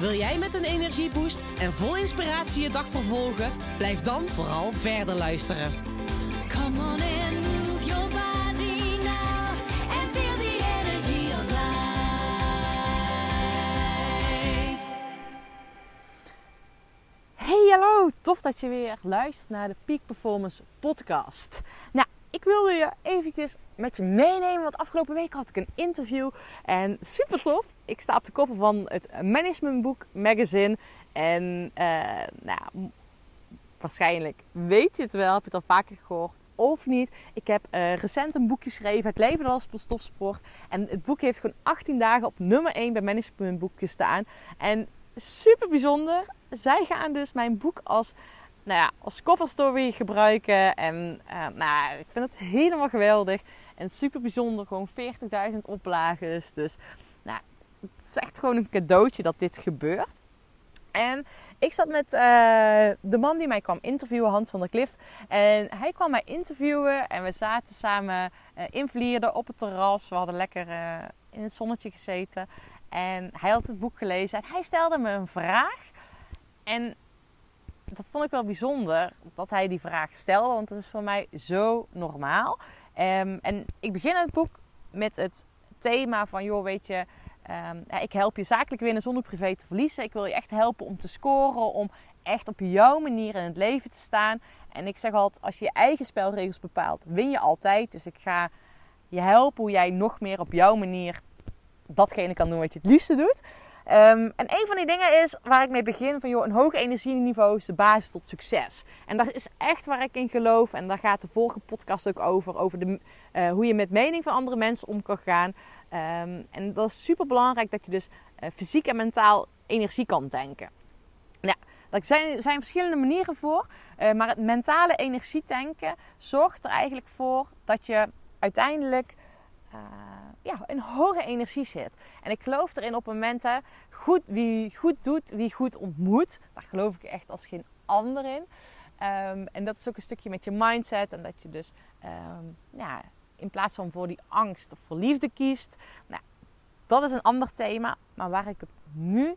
Wil jij met een energieboost en vol inspiratie je dag vervolgen? Blijf dan vooral verder luisteren. Come on and move your body now and feel the energy of life. Hey, hallo! Tof dat je weer luistert naar de Peak Performance podcast. Nou, ik wilde je eventjes met je meenemen, want afgelopen week had ik een interview en super tof. Ik sta op de cover van het Managementboek magazine en eh, nou, waarschijnlijk weet je het wel, heb je het al vaker gehoord of niet. Ik heb eh, recent een boek geschreven, Het leven als topsport. En het boek heeft gewoon 18 dagen op nummer 1 bij Managementboek gestaan. En super bijzonder. Zij gaan dus mijn boek als, nou ja, als cover story gebruiken. En eh, nou, ik vind het helemaal geweldig. En super bijzonder. Gewoon 40.000 oplages. Dus nou, het is echt gewoon een cadeautje dat dit gebeurt. En ik zat met eh, de man die mij kwam interviewen, Hans van der Klift. En hij kwam mij interviewen en we zaten samen eh, in Vlierden op het terras. We hadden lekker in het zonnetje gezeten. En hij had het boek gelezen en hij stelde me een vraag. En dat vond ik wel bijzonder dat hij die vraag stelde, want dat is voor mij zo normaal. Ehm, en ik begin het boek met het thema van, joh, weet je, ehm, ik help je zakelijk winnen zonder privé te verliezen. Ik wil je echt helpen om te scoren, om echt op jouw manier in het leven te staan. En ik zeg altijd, als je je eigen spelregels bepaalt, win je altijd. Dus ik ga je helpen hoe jij nog meer op jouw manier datgene kan doen wat je het liefste doet. Ehm, en een van die dingen is waar ik mee begin van joh, een hoog energieniveau is de basis tot succes. En dat is echt waar ik in geloof. En daar gaat de vorige podcast ook over. Over de, eh, hoe je met mening van andere mensen om kan gaan. Ehm, en dat is super belangrijk dat je dus eh, fysiek en mentaal energie kan tanken. Ja, daar zijn, zijn verschillende manieren voor. eh, maar het mentale energietanken zorgt er eigenlijk voor dat je uiteindelijk ja, in hoge energie zit. En ik geloof erin op momenten, goed, wie goed doet, wie goed ontmoet. Daar geloof ik echt als geen ander in. Ehm, en dat is ook een stukje met je mindset. En dat je dus ehm, ja, in plaats van voor die angst of voor liefde kiest. Nou, dat is een ander thema. Maar waar ik het nu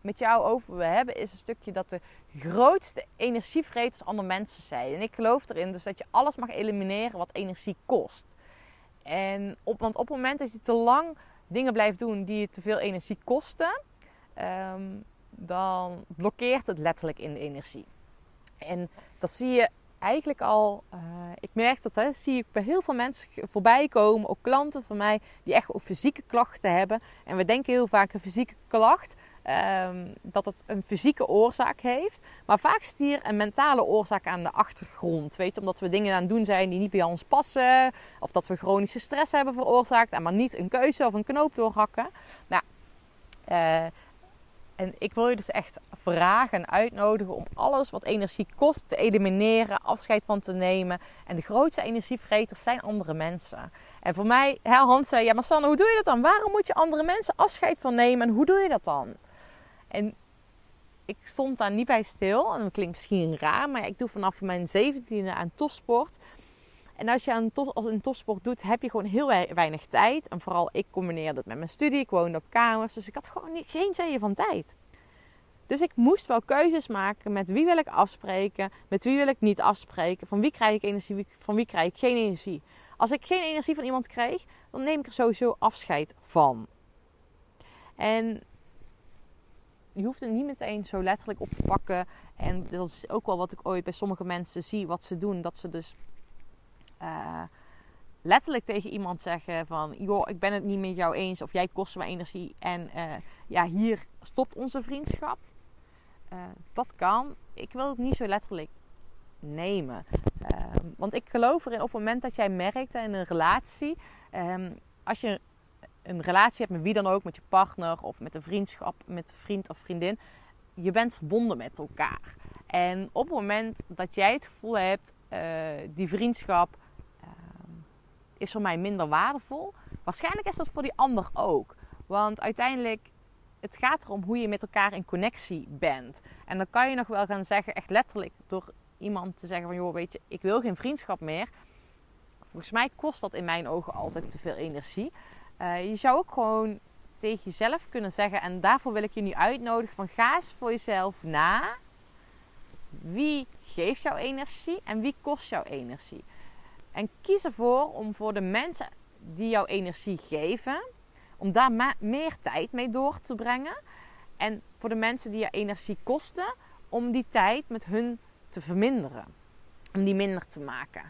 met jou over wil hebben, is een stukje dat de grootste energievreters andere mensen zijn. En ik geloof erin dus dat je alles mag elimineren wat energie kost. En op, want op het moment dat je te lang dingen blijft doen die je te veel energie kosten, ehm, dan blokkeert het letterlijk in de energie. En dat zie je eigenlijk al, eh, ik merk dat, hè, zie ik bij heel veel mensen voorbij komen, ook klanten van mij, die echt ook fysieke klachten hebben. En we denken heel vaak een fysieke klacht, ehm, dat het een fysieke oorzaak heeft. Maar vaak zit hier een mentale oorzaak aan de achtergrond. Weet je, omdat we dingen aan doen zijn die niet bij ons passen. Of dat we chronische stress hebben veroorzaakt. En maar niet een keuze of een knoop doorhakken. Nou, eh, en ik wil je dus echt vragen en uitnodigen om alles wat energie kost te elimineren, afscheid van te nemen. En de grootste energievreters zijn andere mensen. En voor mij, Hans zei, ja maar Sanne, hoe doe je dat dan? Waarom moet je andere mensen afscheid van nemen en hoe doe je dat dan? En ik stond daar niet bij stil. En dat klinkt misschien raar, maar ik doe vanaf mijn zeventiende aan topsport. En als je aan als een topsport doet, heb je gewoon heel wei- weinig tijd. En vooral ik combineerde het met mijn studie. Ik woonde op kamers, dus ik had gewoon geen zeeën van tijd. Dus ik moest wel keuzes maken met wie wil ik afspreken, met wie wil ik niet afspreken, van wie krijg ik energie, van wie krijg ik geen energie. Als ik geen energie van iemand kreeg, dan neem ik er sowieso afscheid van. En je hoeft het niet meteen zo letterlijk op te pakken. En dat is ook wel wat ik ooit bij sommige mensen zie, wat ze doen. Dat ze dus eh, letterlijk tegen iemand zeggen van... joh, ik ben het niet met jou eens of jij kost me energie. En eh, ja, hier stopt onze vriendschap. Eh, dat kan. Ik wil het niet zo letterlijk nemen. Ehm, want ik geloof erin op het moment dat jij merkt in een relatie... ehm, als je een relatie hebt met wie dan ook, met je partner of met een vriendschap, met een vriend of vriendin, je bent verbonden met elkaar. En op het moment dat jij het gevoel hebt, eh, die vriendschap ehm, is voor mij minder waardevol, waarschijnlijk is dat voor die ander ook. Want uiteindelijk, het gaat erom hoe je met elkaar in connectie bent. En dan kan je nog wel gaan zeggen, echt letterlijk, door iemand te zeggen van, joh, weet je, ik wil geen vriendschap meer. Volgens mij kost dat in mijn ogen altijd te veel energie. Eh, je zou ook gewoon tegen jezelf kunnen zeggen, en daarvoor wil ik je nu uitnodigen, van ga eens voor jezelf na. Wie geeft jouw energie en wie kost jouw energie? En kies ervoor om voor de mensen die jouw energie geven, om daar meer tijd mee door te brengen. En voor de mensen die je energie kosten, om die tijd met hun te verminderen. Om die minder te maken.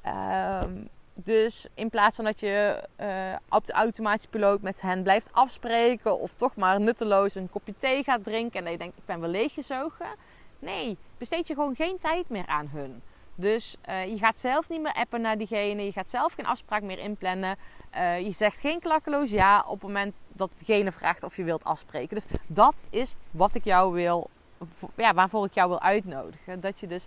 Ehm, dus in plaats van dat je eh, op de automatische piloot met hen blijft afspreken, of toch maar nutteloos een kopje thee gaat drinken en je denkt: ik ben wel leeggezogen. Nee, besteed je gewoon geen tijd meer aan hun. Dus eh, je gaat zelf niet meer appen naar diegene. Je gaat zelf geen afspraak meer inplannen. Eh, je zegt geen klakkeloos ja op het moment dat diegene vraagt of je wilt afspreken. Dus dat is wat ik jou wil, ja, waarvoor ik jou wil uitnodigen. Dat je dus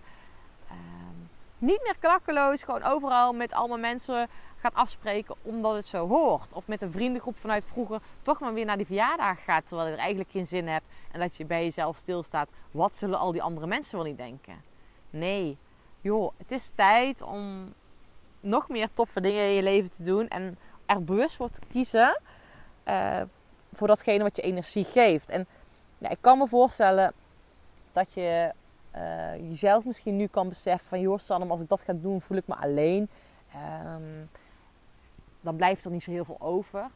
niet meer klakkeloos gewoon overal met allemaal mensen gaat afspreken omdat het zo hoort. Of met een vriendengroep vanuit vroeger toch maar weer naar die verjaardag gaat terwijl je er eigenlijk geen zin hebt. En dat je bij jezelf stilstaat. Wat zullen al die andere mensen wel niet denken? Nee, joh, het is tijd om nog meer toffe dingen in je leven te doen. En er bewust voor te kiezen eh, voor datgene wat je energie geeft. En ja, ik kan me voorstellen dat je eh, jezelf misschien nu kan beseffen van... joh Sanne, als ik dat ga doen voel ik me alleen. Ehm, dan blijft er niet zo heel veel over.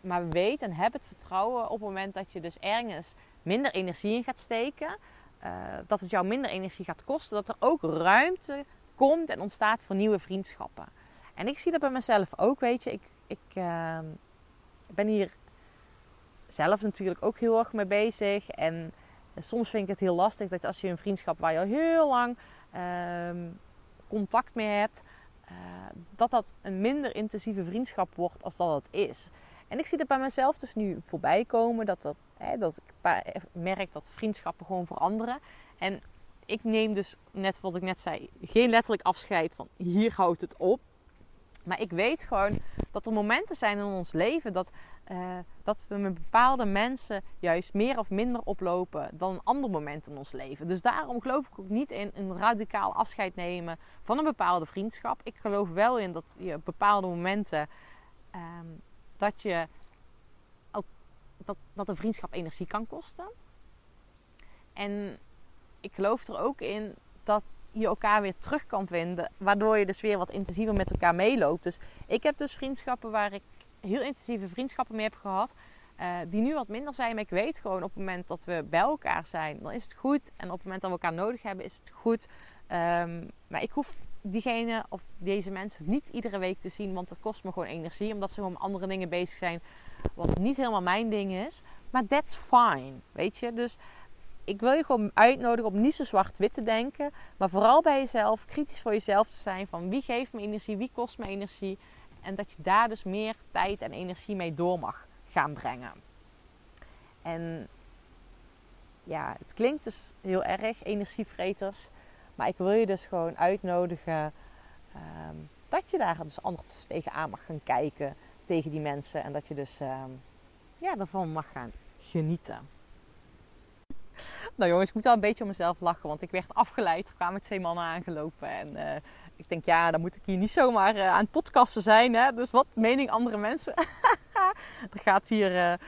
Maar weet en heb het vertrouwen op het moment dat je dus ergens minder energie in gaat steken... eh, dat het jou minder energie gaat kosten. Dat er ook ruimte komt en ontstaat voor nieuwe vriendschappen. En ik zie dat bij mezelf ook, weet je. Ik, ik ehm, ben hier zelf natuurlijk ook heel erg mee bezig. En soms vind ik het heel lastig dat als je een vriendschap waar je al heel lang ehm, contact mee hebt, eh, dat dat een minder intensieve vriendschap wordt als dat het is. En ik zie dat bij mezelf dus nu voorbij komen. Dat, dat, hè, dat ik pa- merk dat vriendschappen gewoon veranderen. En ik neem dus, net wat ik net zei, geen letterlijk afscheid van hier houdt het op. Maar ik weet gewoon dat er momenten zijn in ons leven dat, eh, dat we met bepaalde mensen juist meer of minder oplopen dan een ander moment in ons leven. Dus daarom geloof ik ook niet in een radicaal afscheid nemen van een bepaalde vriendschap. Ik geloof wel in dat je op bepaalde momenten ehm, dat je ook, dat, dat een vriendschap energie kan kosten. En ik geloof er ook in dat je elkaar weer terug kan vinden. Waardoor je dus weer wat intensiever met elkaar meeloopt. Dus ik heb dus vriendschappen waar ik heel intensieve vriendschappen mee heb gehad. eh, die nu wat minder zijn. Maar ik weet gewoon op het moment dat we bij elkaar zijn, dan is het goed. En op het moment dat we elkaar nodig hebben, is het goed. Ehm, maar ik hoef diegene of deze mensen niet iedere week te zien. Want dat kost me gewoon energie. Omdat ze gewoon andere dingen bezig zijn. Wat niet helemaal mijn ding is. Maar that's fine. Weet je? Dus ik wil je gewoon uitnodigen om niet zo zwart-wit te denken. Maar vooral bij jezelf, kritisch voor jezelf te zijn. Van wie geeft me energie, wie kost me energie. En dat je daar dus meer tijd en energie mee door mag gaan brengen. En ja, het klinkt dus heel erg, energievreters. Maar ik wil je dus gewoon uitnodigen ehm, dat je daar dus anders tegenaan mag gaan kijken. Tegen die mensen. En dat je dus ehm, ja, daarvan mag gaan genieten. Nou jongens, ik moet wel een beetje om mezelf lachen, want ik werd afgeleid. Er kwamen twee mannen aangelopen en eh, ik denk, ja, dan moet ik hier niet zomaar eh, aan podcasten zijn. Hè? Dus wat mening andere mensen? dat gaat hier eh,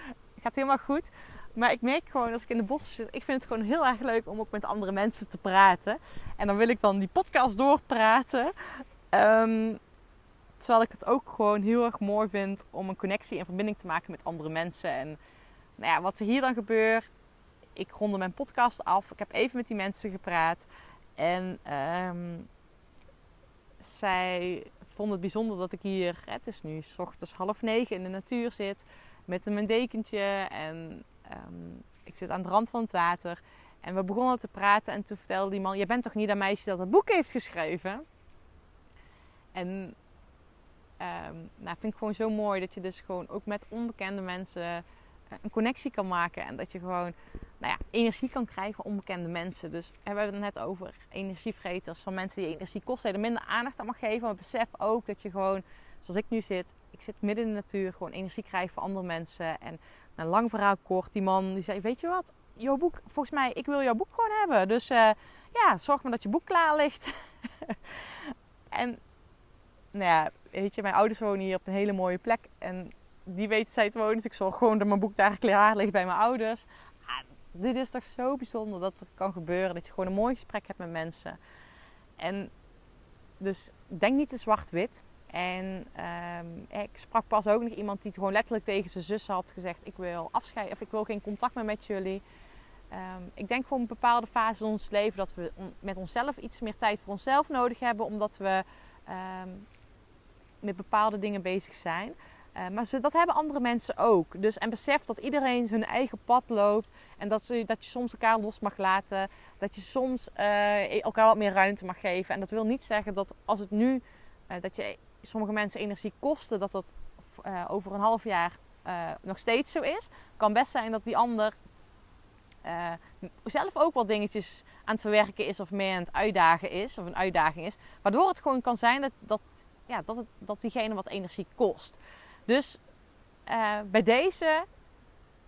gaat helemaal goed. Maar ik merk gewoon als ik in de bossen zit, ik vind het gewoon heel erg leuk om ook met andere mensen te praten. En dan wil ik dan die podcast doorpraten. Ehm, terwijl ik het ook gewoon heel erg mooi vind om een connectie en verbinding te maken met andere mensen. En nou ja, wat er hier dan gebeurt, ik ronde mijn podcast af. Ik heb even met die mensen gepraat. En ehm, zij vonden het bijzonder dat ik hier, het is nu s ochtends half negen in de natuur zit. Met mijn dekentje. En ehm, ik zit aan de rand van het water. En we begonnen te praten. En toen vertelde die man, je bent toch niet dat meisje dat het boek heeft geschreven? En ehm nou, vind ik gewoon zo mooi dat je dus gewoon ook met onbekende mensen eh, een connectie kan maken. En dat je gewoon nou ja, energie kan krijgen van onbekende mensen. Dus we hebben het net over energievreters, van mensen die energie kosten, er minder aandacht aan mag geven. Maar besef ook dat je gewoon, zoals ik nu zit, ik zit midden in de natuur, gewoon energie krijgt van andere mensen. En nou, lang verhaal kort, die man die zei, weet je wat, jouw boek, volgens mij, ik wil jouw boek gewoon hebben. Dus eh, ja, zorg maar dat je boek klaar ligt. en nou ja, weet je, mijn ouders wonen hier op een hele mooie plek. En die weten zij te wonen. Dus ik zorg gewoon dat mijn boek daar klaar ligt bij mijn ouders. Dit is toch zo bijzonder dat het kan gebeuren. Dat je gewoon een mooi gesprek hebt met mensen. En dus denk niet te zwart-wit. En ehm, ik sprak pas ook nog iemand die gewoon letterlijk tegen zijn zus had gezegd: Ik wil afscheid of ik wil geen contact meer met jullie. Ehm, ik denk gewoon een bepaalde fase in ons leven dat we met onszelf iets meer tijd voor onszelf nodig hebben, omdat we ehm, met bepaalde dingen bezig zijn. Eh, maar dat hebben andere mensen ook. Dus, en besef dat iedereen zijn eigen pad loopt. En dat, dat je soms elkaar los mag laten. Dat je soms eh, elkaar wat meer ruimte mag geven. En dat wil niet zeggen dat als het nu, eh, dat je sommige mensen energie kosten, dat dat over een half jaar nog steeds zo is. kan best zijn dat die ander zelf ook wel dingetjes aan het verwerken is of meer aan het uitdagen is. Of een uitdaging is. Waardoor het gewoon kan zijn dat, dat, ja, dat, het, dat diegene wat energie kost. Dus eh, bij deze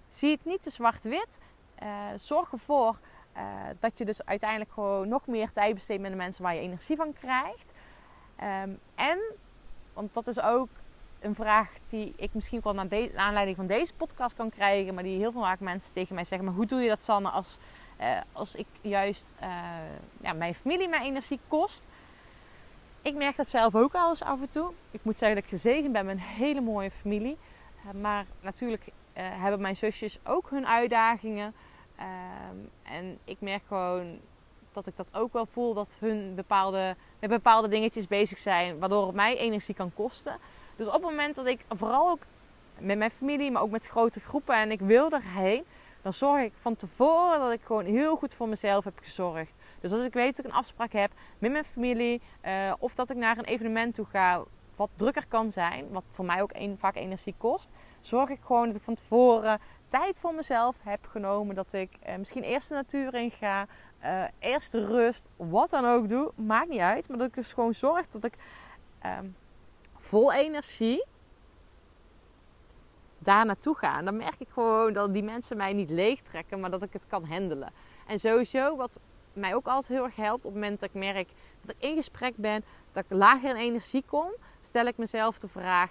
zie het niet te zwart-wit. Eh, zorg ervoor eh, dat je dus uiteindelijk gewoon nog meer tijd besteedt met de mensen waar je energie van krijgt. Ehm, en, want dat is ook een vraag die ik misschien wel naar, de, aanleiding van deze podcast kan krijgen, maar die heel veel vaak mensen tegen mij zeggen: Maar hoe doe je dat, Sanne, als, als ik juist ja, mijn familie mijn energie kost? Ik merk dat zelf ook al eens af en toe. Ik moet zeggen dat ik gezegend ben met een hele mooie familie. Uh, maar natuurlijk uh, hebben mijn zusjes ook hun uitdagingen. Um, en ik merk gewoon dat ik dat ook wel voel. Dat hun bepaalde, met bepaalde dingetjes bezig zijn. Waardoor het mij energie kan kosten. Dus op het moment dat ik vooral ook met mijn familie, maar ook met grote groepen. En ik wil erheen. Dan zorg ik van tevoren dat ik gewoon heel goed voor mezelf heb gezorgd. Dus als ik weet dat ik een afspraak heb met mijn familie, uh, of dat ik naar een evenement toe ga, wat drukker kan zijn, wat voor mij ook vaak energie kost, zorg ik gewoon dat ik van tevoren tijd voor mezelf heb genomen. Dat ik uh, misschien eerst de natuur in ga, uh, eerst de rust, wat dan ook doe, maakt niet uit. Maar dat ik dus gewoon zorg dat ik vol energie daar naartoe ga. En dan merk ik gewoon dat die mensen mij niet leegtrekken, maar dat ik het kan handelen. En sowieso, wat mij ook altijd heel erg helpt op het moment dat ik merk dat ik in gesprek ben, dat ik lager in energie kom, stel ik mezelf de vraag: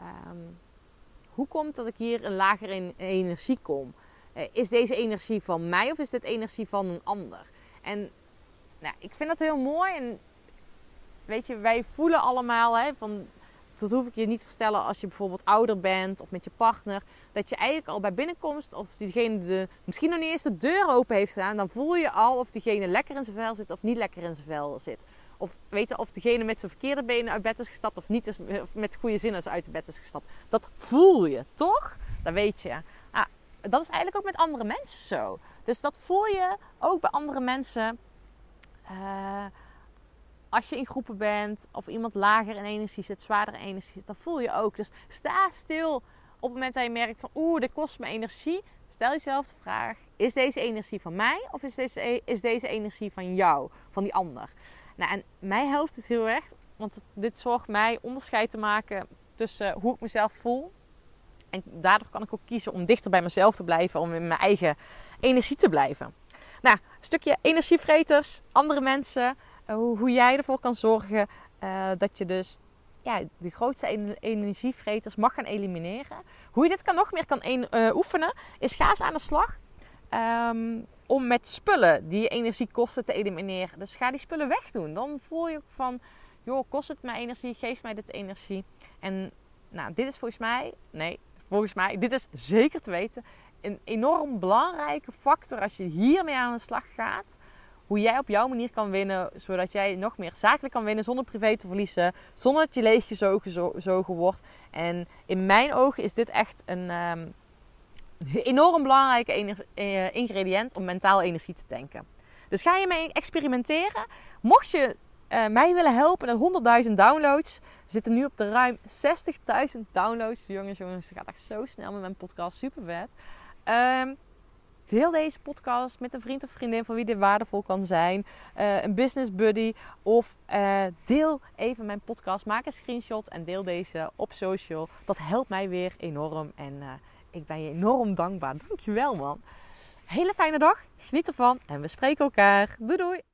um, hoe komt dat ik hier een lager in energie kom? Uh, is deze energie van mij of is dit energie van een ander? En nou, ik vind dat heel mooi. En weet je, wij voelen allemaal hè, van. Dat hoef ik je niet te vertellen als je bijvoorbeeld ouder bent of met je partner. Dat je eigenlijk al bij binnenkomst, als diegene de, misschien nog niet eens de deur open heeft staan, dan voel je al of diegene lekker in zijn vel zit of niet lekker in zijn vel zit. Of weten of diegene met zijn verkeerde benen uit bed is gestapt of niet is, of met goede zin is uit bed is gestapt. Dat voel je, toch? Dat weet je. Ah, dat is eigenlijk ook met andere mensen zo. Dus dat voel je ook bij andere mensen. Uh, als je in groepen bent of iemand lager in energie zit, zwaarder energie zit, dan voel je ook. Dus sta stil op het moment dat je merkt van oeh, dit kost me energie. Stel jezelf de vraag, is deze energie van mij of is deze, is deze energie van jou, van die ander? Nou, en mij helpt het heel erg, want dit zorgt mij onderscheid te maken tussen hoe ik mezelf voel. En daardoor kan ik ook kiezen om dichter bij mezelf te blijven, om in mijn eigen energie te blijven. Nou, een stukje energievreters, andere mensen, hoe, hoe, jij ervoor kan zorgen uh, dat je dus ja, de grootste energievreters mag gaan elimineren. Hoe je dit kan, nog meer kan uh, oefenen, is ga eens aan de slag. Um, om met spullen die je energiekosten te elimineren. Dus ga die spullen wegdoen. Dan voel je van, joh, kost het mij energie? Geeft mij dit energie? En nou, dit is volgens mij, nee, volgens mij, dit is zeker te weten, een enorm belangrijke factor als je hiermee aan de slag gaat. Hoe jij op jouw manier kan winnen, zodat jij nog meer zakelijk kan winnen zonder privé te verliezen, zonder dat je leeggezogen zogen wordt. En in mijn ogen is dit echt een, um, enorm belangrijke ingrediënt om mentaal energie te tanken. Dus ga je mee experimenteren. Mocht je uh, mij willen helpen naar 100.000 downloads. We zitten nu op de ruim 60.000 downloads. Jongens, jongens, het gaat echt zo snel met mijn podcast. Super vet. Um, deel deze podcast met een vriend of vriendin van wie dit waardevol kan zijn. Eh, een business buddy. Of eh, deel even mijn podcast. Maak een screenshot en deel deze op social. Dat helpt mij weer enorm. En eh, ik ben je enorm dankbaar. Dankjewel man. Hele fijne dag. Geniet ervan. En we spreken elkaar. Doei doei.